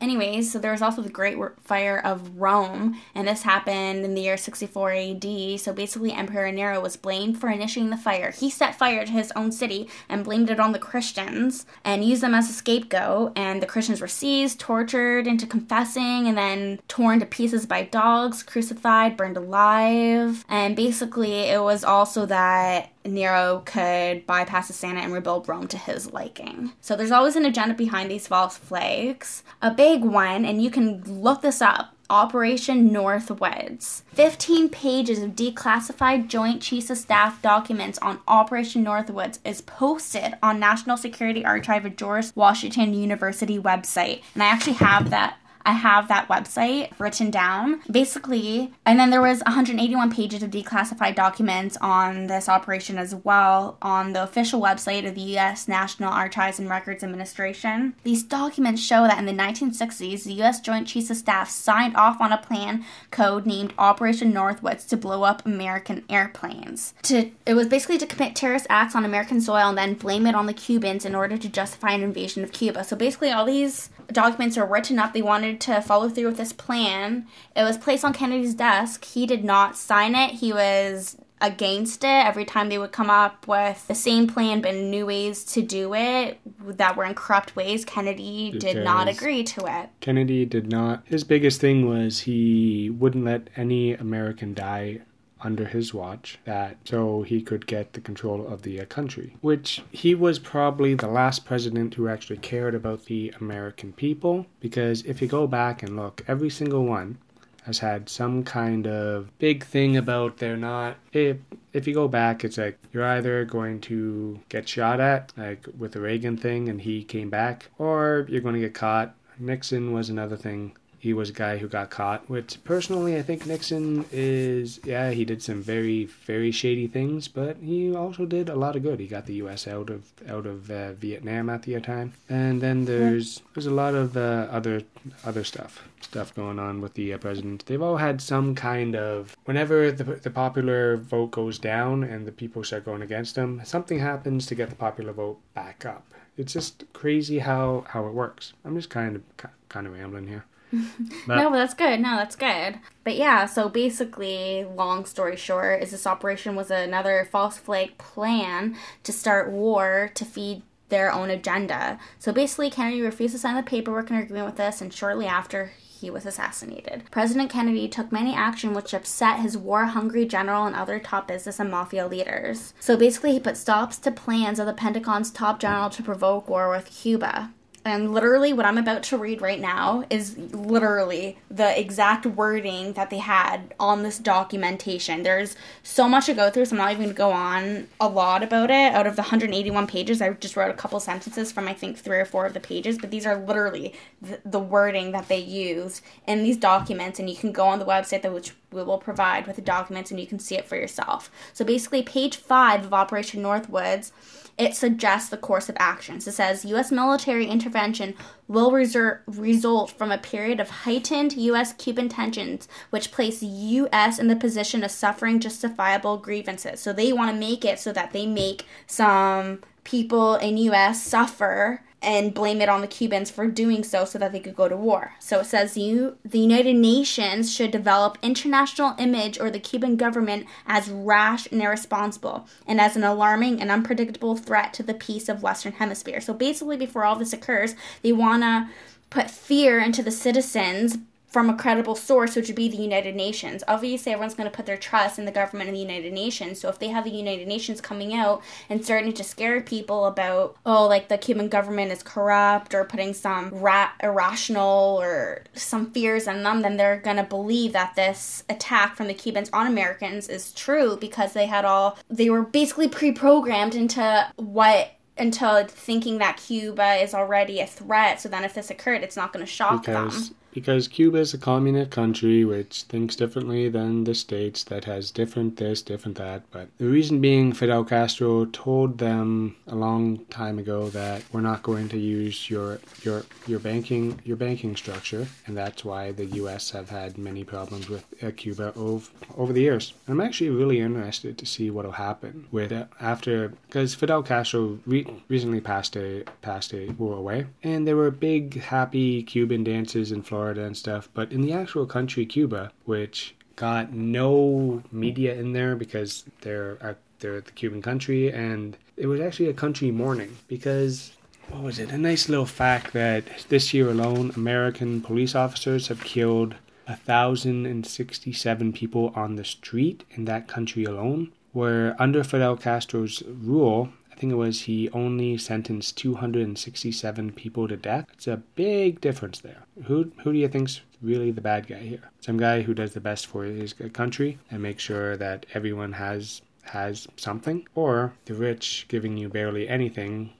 Anyways, so there was also the Great Fire of Rome, and this happened in the year 64 AD. So basically, Emperor Nero was blamed for initiating the fire. He set fire to his own city and blamed it on the Christians and used them as a scapegoat. And the Christians were seized, tortured into confessing, and then torn to pieces by dogs, crucified, burned alive. And basically, it was also that Nero could bypass the Senate and rebuild Rome to his liking. So there's always an agenda behind these false flags. A big one, and you can look this up. Operation Northwoods. 15 pages of declassified Joint Chiefs of Staff documents on Operation Northwoods is posted on National Security Archive of George Washington University website. And I actually have that I have that website written down. Basically, and then there was 181 pages of declassified documents on this operation as well on the official website of the US National Archives and Records Administration. These documents show that in the 1960s, the US Joint Chiefs of Staff signed off on a plan code named Operation Northwoods to blow up American airplanes. To it was basically to commit terrorist acts on American soil and then blame it on the Cubans in order to justify an invasion of Cuba. So basically all these documents were written up. They wanted to follow through with this plan. It was placed on Kennedy's desk. He did not sign it. He was against it every time they would come up with the same plan but new ways to do it that were in corrupt ways kennedy did not agree to it Kennedy did not. His biggest thing was he wouldn't let any American die under his watch that so he could get the control of the uh, country which he was probably the last president who actually cared about the american people because if you go back and look every single one has had some kind of big thing about they're not if if you go back it's like you're either going to get shot at like with the Reagan thing and he came back or you're going to get caught. Nixon was another thing he was a guy who got caught. Which personally, I think Nixon is yeah, he did some very very shady things, but he also did a lot of good. He got the U.S. out of out of uh, Vietnam at the time, and then there's there's a lot of uh, other other stuff stuff going on with the uh, president. They've all had some kind of whenever the the popular vote goes down and the people start going against them, something happens to get the popular vote back up. It's just crazy how how it works. I'm just kind of kind of rambling here. *laughs* But, no, but that's good. No, that's good. But yeah, so basically, long story short, is this operation was another false flag plan to start war to feed their own agenda. So basically, Kennedy refused to sign the paperwork in agreement with this, and shortly after, he was assassinated. President Kennedy took many action which upset his war hungry general and other top business and mafia leaders. So basically, he put stops to plans of the Pentagon's top general to provoke war with Cuba. And literally, what I'm about to read right now is literally the exact wording that they had on this documentation. There's so much to go through, so I'm not even going to go on a lot about it. Out of the 181 pages, I just wrote a couple sentences from I think three or four of the pages, but these are literally the, the wording that they used in these documents, and you can go on the website that which we will provide with the documents, and you can see it for yourself. So basically, page five of Operation Northwoods it suggests the course of actions. It says U.S. military intervention will reser- result from a period of heightened U.S. Cuban tensions, which place U.S. in the position of suffering justifiable grievances. So they want to make it so that they make some people in U.S. suffer and blame it on the Cubans for doing so so that they could go to war. So it says you the United Nations should develop international image or the Cuban government as rash and irresponsible and as an alarming and unpredictable threat to the peace of Western Hemisphere. So basically before all this occurs, they want to put fear into the citizens from a credible source, which would be the United Nations. Obviously, everyone's going to put their trust in the government and the United Nations. So if they have the United Nations coming out and starting to scare people about, oh, like the Cuban government is corrupt or putting some ra- irrational or some fears in them, then they're going to believe that this attack from the Cubans on Americans is true because they had all, they were basically pre programmed into what into thinking that Cuba is already a threat. So then, if this occurred, it's not going to shock because them because Cuba is a communist country which thinks differently than the states that has different this, different that. But the reason being, Fidel Castro told them a long time ago that we're not going to use your your your banking your banking structure, and that's why the U.S. have had many problems with uh, Cuba over over the years. And I'm actually really interested to see what will happen with uh, after because Fidel Castro re- recently passed a passed a war away, and there were big happy Cuban dances in Florida Florida and stuff. But in the actual country, Cuba, which got no media in there because they're uh, they're the Cuban country, and it was actually a country mourning because what was it? A nice little fact that this year alone, American police officers have killed a thousand and sixty-seven people on the street in that country alone. Where under Fidel Castro's rule, think it was he only sentenced 267 people to death. It's a big difference there. Who who do you think's really the bad guy here? Some guy who does the best for his country and makes sure that everyone has has something, or the rich giving you barely anything,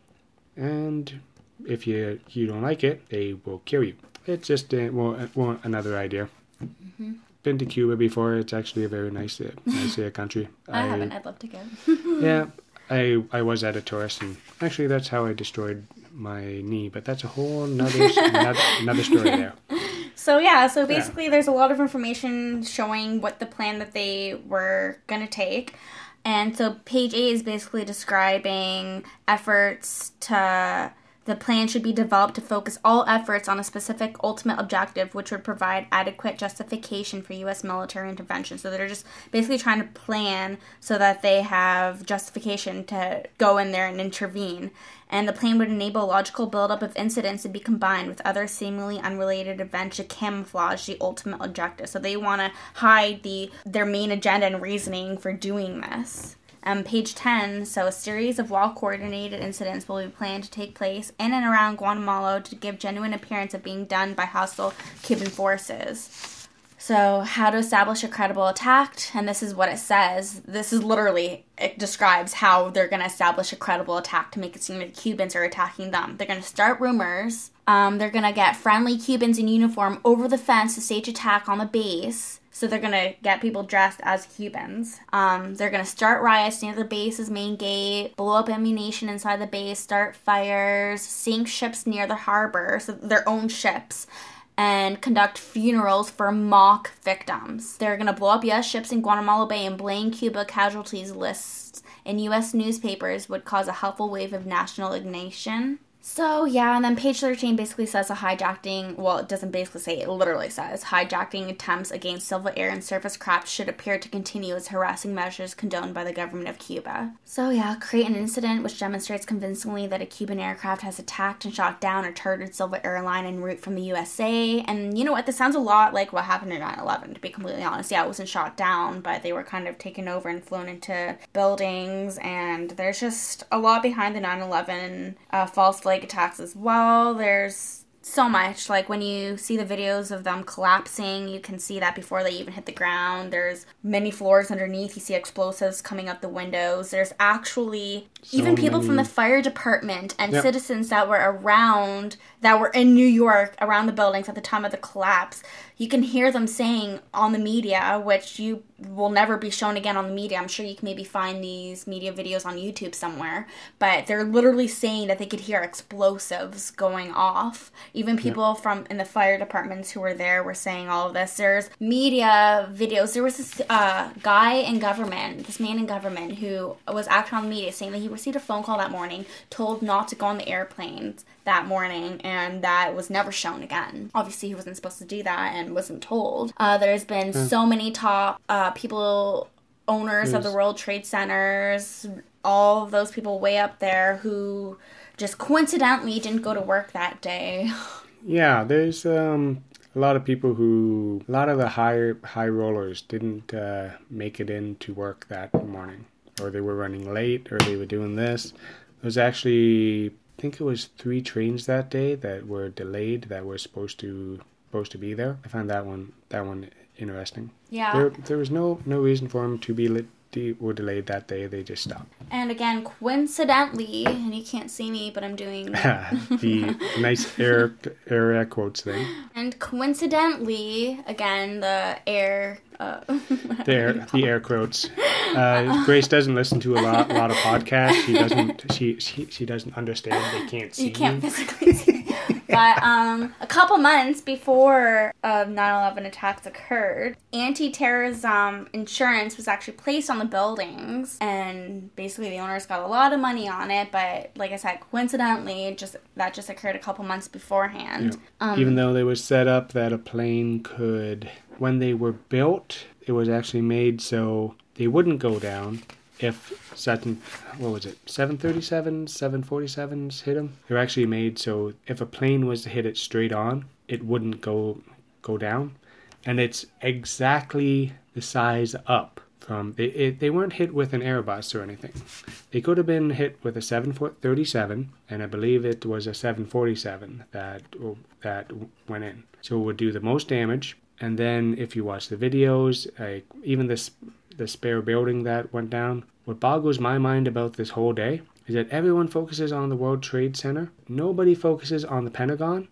and if you you don't like it, they will kill you. It's just uh, well, well another idea. Mm-hmm. Been to Cuba before. It's actually a very nice, uh, nice uh, country. I, I haven't. I'd love to go. yeah, *laughs* I I was at a tourist, and actually that's how I destroyed my knee. But that's a whole another *laughs* another, story there. So yeah, so basically, yeah. there's a lot of information showing what the plan that they were gonna take. And so page eight is basically describing efforts to The plan should be developed to focus all efforts on a specific ultimate objective, which would provide adequate justification for U.S. military intervention. So they're just basically trying to plan so that they have justification to go in there and intervene. And the plan would enable logical buildup of incidents to be combined with other seemingly unrelated events to camouflage the ultimate objective. So they want to hide the their main agenda and reasoning for doing this. Um, page 10 so a series of well coordinated incidents will be planned to take place in and around Guatemala to give genuine appearance of being done by hostile Cuban forces. So, how to establish a credible attack, and this is what it says. This is literally, it describes how they're going to establish a credible attack to make it seem the Cubans are attacking them. They're going to start rumors. Um, they're going to get friendly Cubans in uniform over the fence to stage attack on the base. So they're gonna get people dressed as Cubans. Um, they're gonna start riots near the base's main gate, blow up ammunition inside the base, start fires, sink ships near the harbor, so their own ships, and conduct funerals for mock victims. They're gonna blow up U.S. ships in Guantanamo Bay and blame Cuba casualties lists in U.S. newspapers would cause a helpful wave of national indignation. So yeah, and then page 13 basically says a hijacking, well, it doesn't basically say, it literally says hijacking attempts against civil air and surface craft should appear to continue as harassing measures condoned by the government of Cuba. So yeah, create an incident which demonstrates convincingly that a Cuban aircraft has attacked and shot down a chartered civil airline en route from the USA. And you know what, this sounds a lot like what happened in 9-11, to be completely honest. Yeah, it wasn't shot down, but they were kind of taken over and flown into buildings, and there's just a lot behind the 9-11 uh, false flag attacks as well. There's so much. Like when you see the videos of them collapsing, you can see that before they even hit the ground. There's many floors underneath. You see explosives coming out the windows. There's actually so even people many. from the fire department and yep. citizens that were around that were in New York around the buildings at the time of the collapse. You can hear them saying on the media, which you will never be shown again on the media. I'm sure you can maybe find these media videos on YouTube somewhere, but they're literally saying that they could hear explosives going off. Even people yeah. from in the fire departments who were there were saying all of this. There's media videos. There was this uh, guy in government, this man in government, who was acting on the media saying that he received a phone call that morning, told not to go on the airplanes that morning, and that was never shown again. Obviously, he wasn't supposed to do that and wasn't told. Uh, there's been mm. so many top uh, people, owners of the World Trade Centers, all of those people way up there who just coincidentally didn't go to work that day. *laughs* Yeah, there's um, a lot of people who, a lot of the high high rollers didn't uh, make it in to work that morning, or they were running late, or they were doing this. There was actually I think it was three trains that day that were delayed that were supposed to supposed to be there. I found that one that one interesting. Yeah. There there was no no reason for them to be lit were delayed that day. They just stopped. And again, coincidentally, and you can't see me, but I'm doing *laughs* the nice air air quotes thing. And coincidentally, again, the air. Uh, *laughs* the air, the air quotes. Uh, Grace doesn't listen to a lot, lot of podcasts. She doesn't. She, she, she doesn't understand. They can't see. You can't physically see but um, a couple months before uh, 9/11 attacks occurred, anti-terrorism insurance was actually placed on the buildings, and basically the owners got a lot of money on it. But like I said, coincidentally, just that just occurred a couple months beforehand. Yeah. Um, Even though they were set up that a plane could, when they were built, it was actually made so they wouldn't go down if certain what was it 737s 747s hit them they're actually made so if a plane was to hit it straight on it wouldn't go go down. And it's exactly the size up from they, it, they weren't hit with an airbus or anything. They could have been hit with a 737 and i believe it was a 747 that that went in. So it would do the most damage. And then if you watch the videos like even this the spare building that went down. What boggles my mind about this whole day is that everyone focuses on the World Trade Center. Nobody focuses on the Pentagon,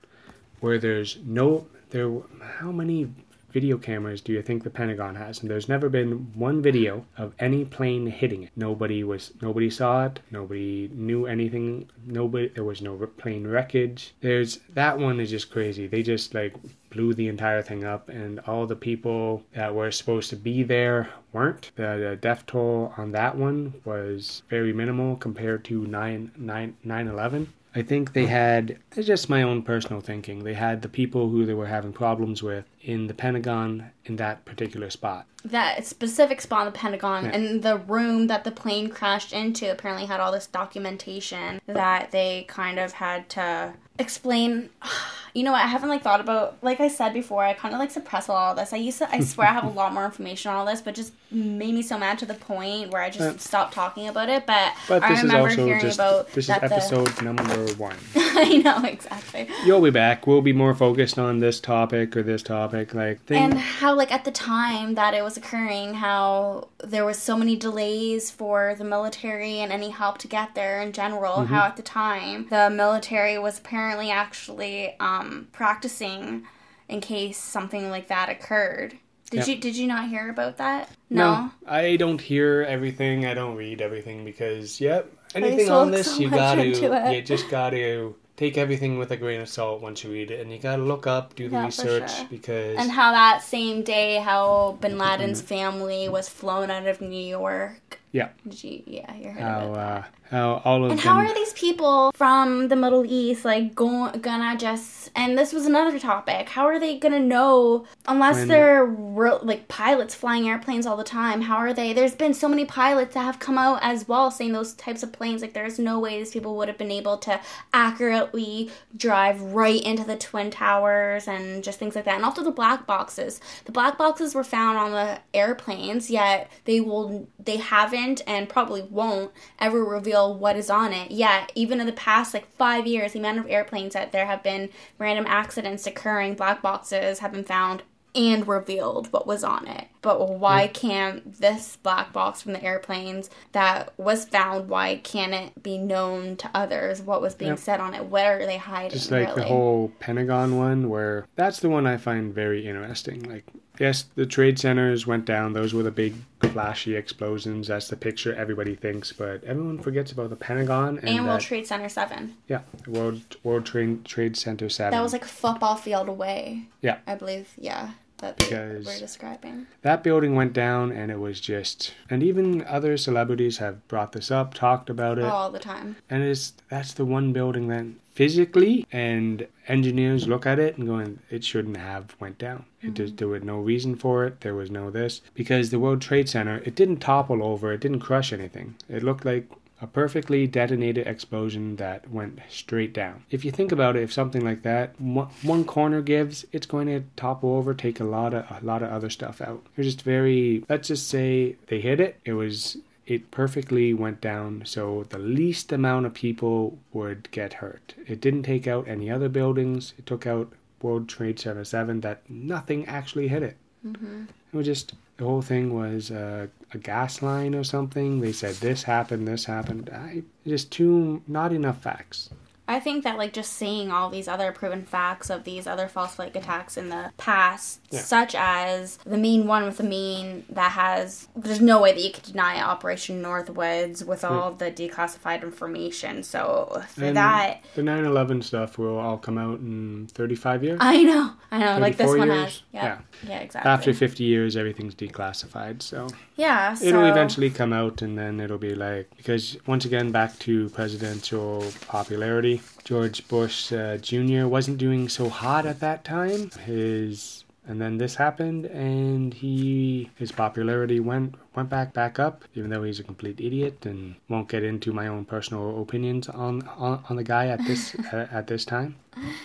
where there's no there. How many video cameras do you think the Pentagon has? And there's never been one video of any plane hitting it. Nobody was nobody saw it. Nobody knew anything. Nobody there was no plane wreckage. There's that one is just crazy. They just like blew the entire thing up and all the people that were supposed to be there weren't. The, the death toll on that one was very minimal compared to 9 9 9 11 I think they had, it's just my own personal thinking, they had the people who they were having problems with in the Pentagon in that particular spot. that specific spot in the Pentagon Yeah. and the room that the plane crashed into apparently had all this documentation that they kind of had to explain. *sighs* You know what? I haven't like thought about. Like I said before, I kind of like suppress all this. I used to. I swear I have a lot more information on all this, but just made me so mad to the point where I just stopped talking about it. But, But I remember also hearing just, about this is that the- episode number one. *laughs* I know exactly. You'll be back. We'll be more focused on this topic or this topic. Like, think, and how like at the time that it was occurring how there was so many delays for the military and any help to get there in general Mm-hmm. how at the time the military was apparently actually um, practicing in case something like that occurred did Yep. you did you not hear about that no, I don't hear everything. I don't read everything because, yep, anything on this, so you gotta, you just gotta take everything with a grain of salt once you read it, and you gotta look up, do the Yeah, research sure. because and how that same day how bin laden's family was flown out of new york yeah, did you yeah you heard how about uh, how all of And them. how are these people from the Middle East like go- gonna just? And this was another topic. How are they gonna know unless When- they're real, like pilots flying airplanes all the time? How are they? There's been so many pilots that have come out as well saying those types of planes. Like there's no way these people would have been able to accurately drive right into the twin towers and just things like that. And also the black boxes. The black boxes were found on the airplanes, yet they will they haven't and probably won't ever reveal what is on it. Yet even in the past like five years, the amount of airplanes that there have been random accidents occurring, black boxes have been found and revealed what was on it. But why mm. can't this black box from the airplanes that was found, why can't it be known to others what was being Yep. said on it? What are they hiding? Just like the whole Pentagon one, where that's the one I find very interesting. Like, yes, the trade centers went down; those were the big, flashy explosions. That's the picture everybody thinks, but everyone forgets about the Pentagon and and World that, Trade Center 7. yeah, World World Trade Trade Center Seven. That was like a football field away. Yeah. I believe, yeah. That Because- were describing. that building went down, and it was just, and even other celebrities have brought this up, talked about it, oh, all the time. and it's that's the one building that physically and engineers look at it and going it shouldn't have went down it just mm-hmm. there was no reason for it there was no this because the world trade center it didn't topple over it didn't crush anything it looked like a perfectly detonated explosion that went straight down. If you think about it, if something like that, one, one corner gives, it's going to topple over, take a lot of a lot of other stuff out. They're just very. Let's just say they hit it. It was it perfectly went down so the least amount of people would get hurt. It didn't take out any other buildings. It took out World Trade Center 7 that nothing actually hit it. hmm It was just the whole thing was uh, a gas line or something. They said this happened, this happened. I just too not enough facts. I think that like just seeing all these other proven facts of these other false flag attacks in the past, Yeah. such as the mean one with the mean that has there's no way that you could deny Operation Northwoods with hmm. all the declassified information. So for And that The 9/11 stuff will all come out in 35 years. I know. I know, like this 34 one years? has. Yeah. Yeah, exactly. After 50 years, everything's declassified. So yeah, so it'll eventually come out, and then it'll be like because once again, back to presidential popularity. George Bush uh, Jr. wasn't doing so hot at that time. His and then this happened, and he his popularity went went back back up, even though he's a complete idiot, and won't get into my own personal opinions on on, on the guy at this *laughs* at, at this time.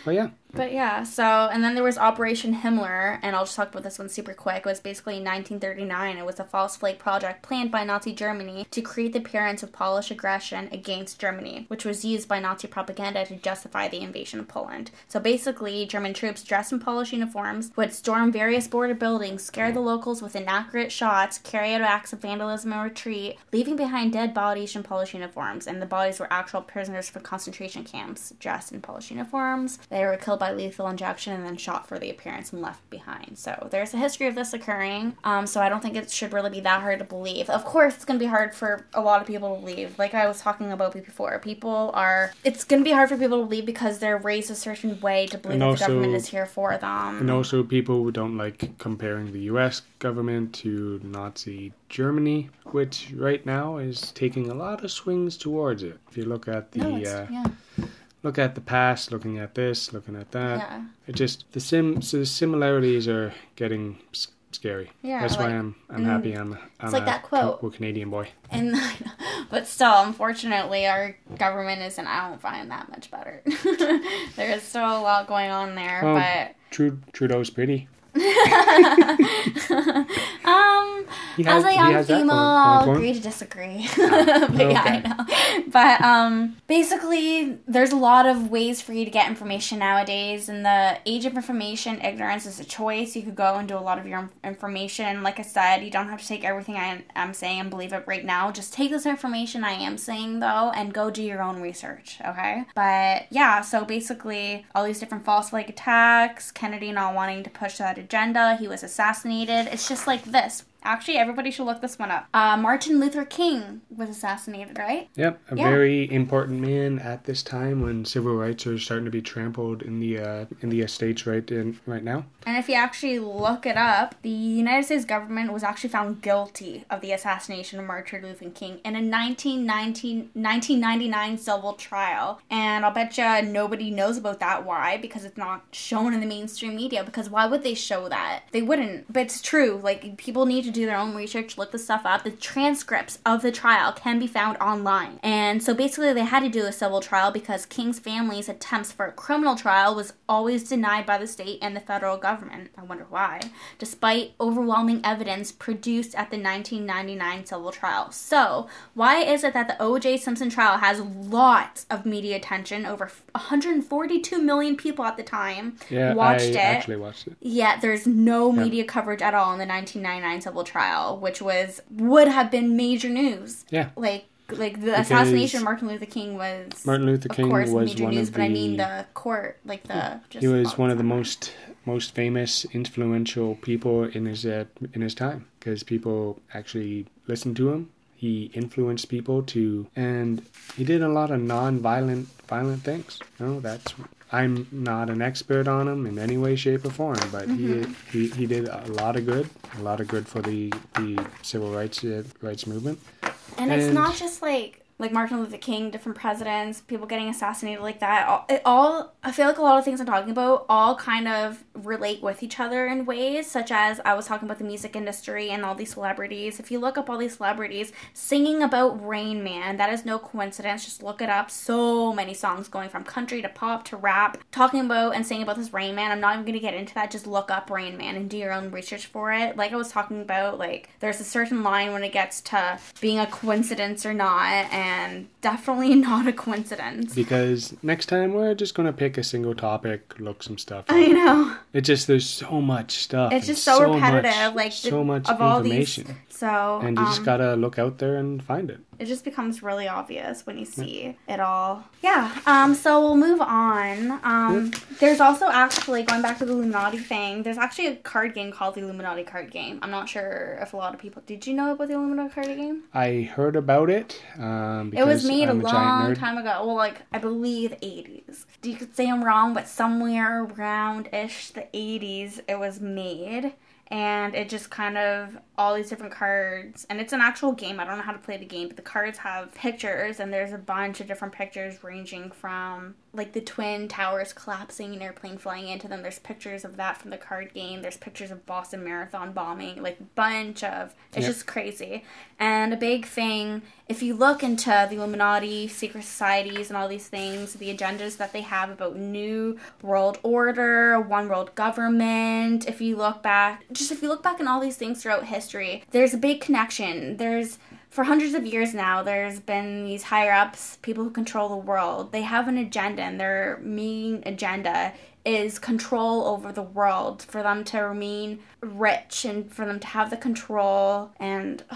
But yeah, But yeah, so and then there was Operation Himmler, and I'll just talk about this one super quick. It was basically in 1939. It was a false flag project planned by Nazi Germany to create the appearance of Polish aggression against Germany, which was used by Nazi propaganda to justify the invasion of Poland. So basically, German troops dressed in Polish uniforms would storm various border buildings, scare the locals with inaccurate shots, carry out acts of vandalism and retreat, leaving behind dead bodies in Polish uniforms, and the bodies were actual prisoners from concentration camps dressed in Polish uniforms. They were killed by lethal injection and then shot for the appearance and left behind. So there's a history of this occurring. Um, so I don't think it should really be that hard to believe. Of course, it's going to be hard for a lot of people to believe. Like I was talking about before, people are. It's going to be hard for people to believe because they're raised a certain way to believe also- the government is here for them. And also, people who don't like comparing the US government to Nazi Germany, which right now is taking a lot of swings towards it. If you look at the no, uh, yeah. Look at the past, looking at this, looking at that. yeah. It just the sim so the similarities are getting s- scary. Yeah, That's why I'm I'm and happy mm. I'm I'm like a that quote. Ca- Canadian boy. And *laughs* but still, unfortunately, our government isn't. I don't find that much better. *laughs* there is still a lot going on there, but Trud- Trudeau's pretty. *laughs* um, He as a young female, I'll going for him. agree to disagree. *laughs* but yeah, I know. But um, basically, there's a lot of ways for you to get information nowadays. In the age of information, ignorance is a choice. You could go and do a lot of your information. Like I said, you don't have to take everything I am saying and believe it right now. Just take this information I am saying though, and go do your own research. Okay. But yeah, so basically, all these different false flag attacks, Kennedy not wanting to push that agenda, he was assassinated. It's just like this. Actually, everybody should look this one up. Uh, Martin Luther King was assassinated, right? Yep, a Yeah. very important man at this time when civil rights are starting to be trampled in the uh, in the states right in right now. And if you actually look it up, the United States government was actually found guilty of the assassination of Martin Luther King in a 1919, 1999 civil trial. And I'll bet you nobody knows about that. Why? Because it's not shown in the mainstream media. Because why would they show that? They wouldn't. But it's true. Like, people need to do their own research, look the stuff up. The transcripts of the trial can be found online. And so basically, they had to do a civil trial because King's family's attempts for a criminal trial was always denied by the state and the federal government. I wonder why. Despite overwhelming evidence produced at the 1999 civil trial. So, why is it that the O.J. Simpson trial has lots of media attention? Over 142 million people at the time Yeah, watched I it. actually watched it. Yet there's no media coverage at all in the 1999 civil trial, which was would have been major news. Yeah, Like like the assassination of Martin Luther King was Martin Luther of King course was major one news, of but I mean the- the court like the just he was one of the most most famous, influential people in his uh, in his time because people actually listened to him. He influenced people to, and he did a lot of non-violent violent things. You know, that's I'm not an expert on him in any way, shape, or form, but Mm-hmm. he, he he did a lot of good, a lot of good for the the civil rights uh, rights movement. And it's not just like like Martin Luther King, different presidents, people getting assassinated like that. All, it all I feel like a lot of things I'm talking about all kind of relate with each other in ways, such as I was talking about the music industry and all these celebrities. If you look up all these celebrities singing about Rain Man, that is no coincidence. Just look it up. So many songs going from country to pop to rap, talking about and singing about this Rain Man. I'm not even gonna get into that. Just look up Rain Man and do your own research for it. Like I was talking about, like there's a certain line when it gets to being a coincidence or not, and definitely *laughs* not a coincidence. Because next time we're just gonna pick a single topic, look some stuff. I know. It just there's so much stuff. It's just so, repetitive, much- like so the- much of all information, these. So and you just um, gotta look out there and find it. It just becomes really obvious when you see it all. Yeah. Um. So we'll move on. Um. There's also actually going back to the Illuminati thing. There's actually a card game called the Illuminati card game. I'm not sure if a lot of people did. You know about the Illuminati card game? I heard about it. Um, It was made I'm a long time ago. Well, like I believe 80s. You could say I'm wrong, but somewhere around ish the 80s it was made. And it just kind of all these different cards, and it's an actual game. I don't know how to play the game, but the cards have pictures, and there's a bunch of different pictures ranging from like the twin towers collapsing, an airplane flying into them. There's pictures of that from the card game. There's pictures of Boston Marathon bombing, like bunch of. It's Yep. just crazy. And a big thing, if you look into the Illuminati, secret societies, and all these things, the agendas that they have about new world order, one world government, if you look back, just if you look back in all these things throughout history, there's a big connection. There's for hundreds of years now, there's been these higher ups, people who control the world. They have an agenda, and their main agenda is control over the world for them to remain rich and for them to have the control and *laughs*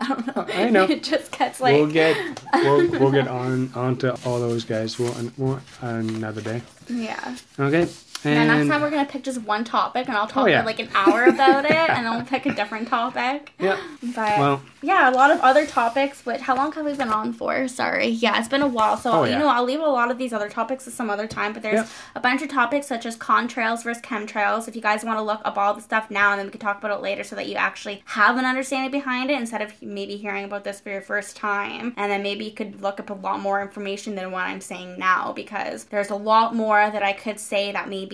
I don't know. I know. *laughs* It just gets like we'll get *laughs* we'll, we'll get on onto all those guys we'll, we'll, another day. yeah. Okay. And next time we're gonna pick just one topic and I'll talk Oh, yeah. for like an hour about it and then we'll pick a different topic. *laughs* yeah. But Well, yeah, a lot of other topics. But how long have we been on for? Sorry. Yeah, it's been a while. So Oh, you know, I'll leave a lot of these other topics to some other time. But there's Yeah. a bunch of topics such as contrails versus chemtrails. If you guys want to look up all the stuff now, and then we can talk about it later, so that you actually have an understanding behind it instead of maybe hearing about this for your first time, and then maybe you could look up a lot more information than what I'm saying now because there's a lot more that I could say that maybe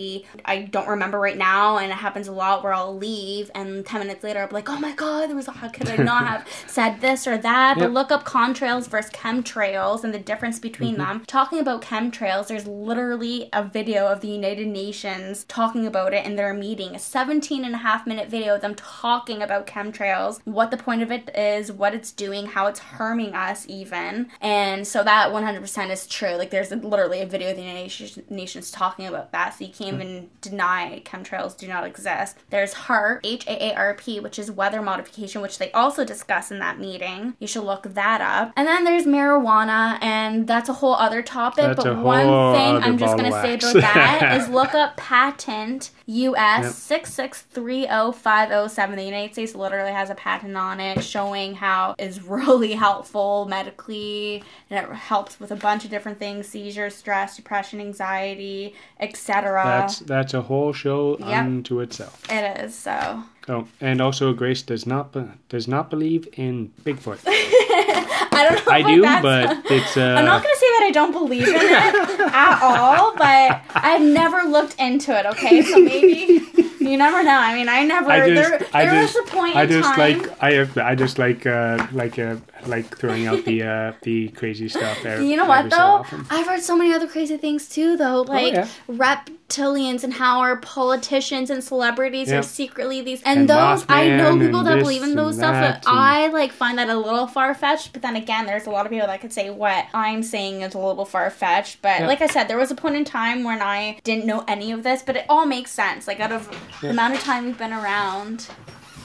I don't remember right now, and it happens a lot where I'll leave and 10 minutes later I'll be like, oh my god, there was a, how could I not have *laughs* said this or that? But Yep. look up contrails versus chemtrails and the difference between mm-hmm. them. Talking about chemtrails, there's literally a video of the United Nations talking about it in their meeting. A 17 and a half minute video of them talking about chemtrails, what the point of it is, what it's doing, how it's harming us even. And so that 100% is true. Like there's literally a video of the United Nations- Nations talking about that. So you can't even deny chemtrails do not exist. There's HAARP, H A A R P, which is weather modification, which they also discuss in that meeting. You should look that up. And then there's marijuana, and that's a whole other topic. That's but one thing I'm just going to say about that is *laughs* look up patent US Yep. 6630507. The United States literally has a patent on it showing how is *laughs* really helpful medically and it helps with a bunch of different things seizures, stress, depression, anxiety, etc. That's that's a whole show Yep. unto itself. It is so. Oh, and also Grace does not be, does not believe in Bigfoot. *laughs* I don't know. I do, but it's uh, I'm not gonna say that I don't believe in it *laughs* at all, but I've never looked into it. Okay, so maybe you never know. I mean, I never. I just, there I there just, was a point I in just time. like, I, have, I just like, uh, like, uh, like throwing out the, uh, the crazy stuff. There, You know what every so though? often. I've heard so many other crazy things too though, like yeah. Reptilians and how our politicians and celebrities Yeah. are secretly these and, And those I know people that believe in those stuff but I like find that a little far fetched, but then again there's a lot of people that could say what I'm saying is a little far fetched. But Yeah. like I said, there was a point in time when I didn't know any of this, but it all makes sense. Like out of the amount of time we've been around,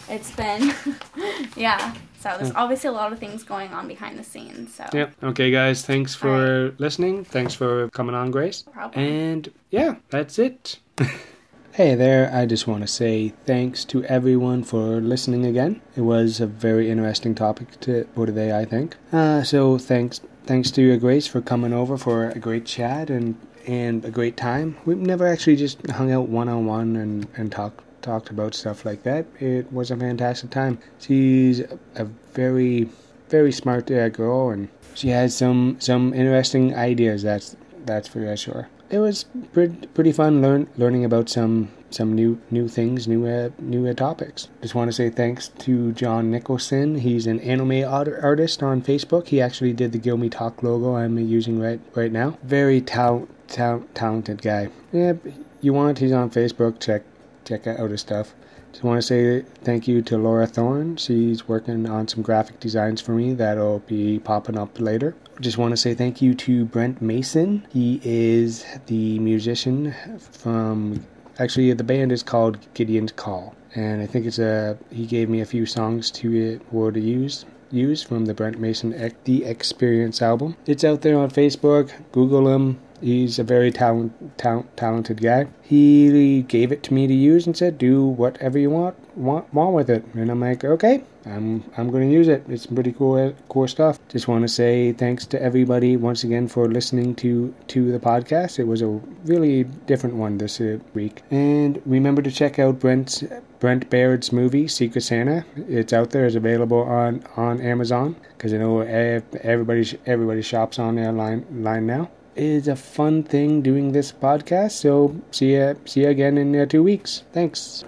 it's been *laughs* yeah. So there's obviously a lot of things going on behind the scenes. So Yeah. Okay, guys. Thanks for listening. Thanks for coming on, Grace. problem. And yeah, that's it. *laughs* hey there. I just want to say thanks to everyone for listening again. It was a very interesting topic to for today, I think. Uh, so thanks, thanks to you, Grace, for coming over for a great chat and and a great time. We've never actually just hung out one on one and and talked talked about stuff like that. It was a fantastic time. She's a very very smart uh, girl and she has some some interesting ideas. That's that's for sure. It was pretty pretty fun learn learning about some some new new things, new uh, new uh, topics. Just want to say thanks to John Nicholson. He's an anime art- artist on Facebook. He actually did the Gilmy Talk logo I'm using right right now. Very tal- tal- talented guy. Yeah, you want he's on Facebook. Check check out his stuff. Just want to say thank you to Laura Thorne. She's working on some graphic designs for me that'll be popping up later. Just want to say thank you to Brent Mason. He is the musician from. Actually, the band is called Gideon's Call, and I think it's a. He gave me a few songs to or to use use from the Brent Mason The Experience album. It's out there on Facebook. Google him. He's a very talent, talent, talented guy. He gave it to me to use and said, "Do whatever you want, want, want with it." And I'm like, "Okay, I'm, I'm going to use it. It's pretty cool, cool stuff." Just want to say thanks to everybody once again for listening to to the podcast. It was a really different one this uh, week. And remember to check out Brent's Brent Baird's movie Secret Santa. It's out there. It's available on on Amazon because I know everybody everybody shops on their line line now. It's a fun thing doing this podcast. So see ya see you again in uh, two weeks. Thanks.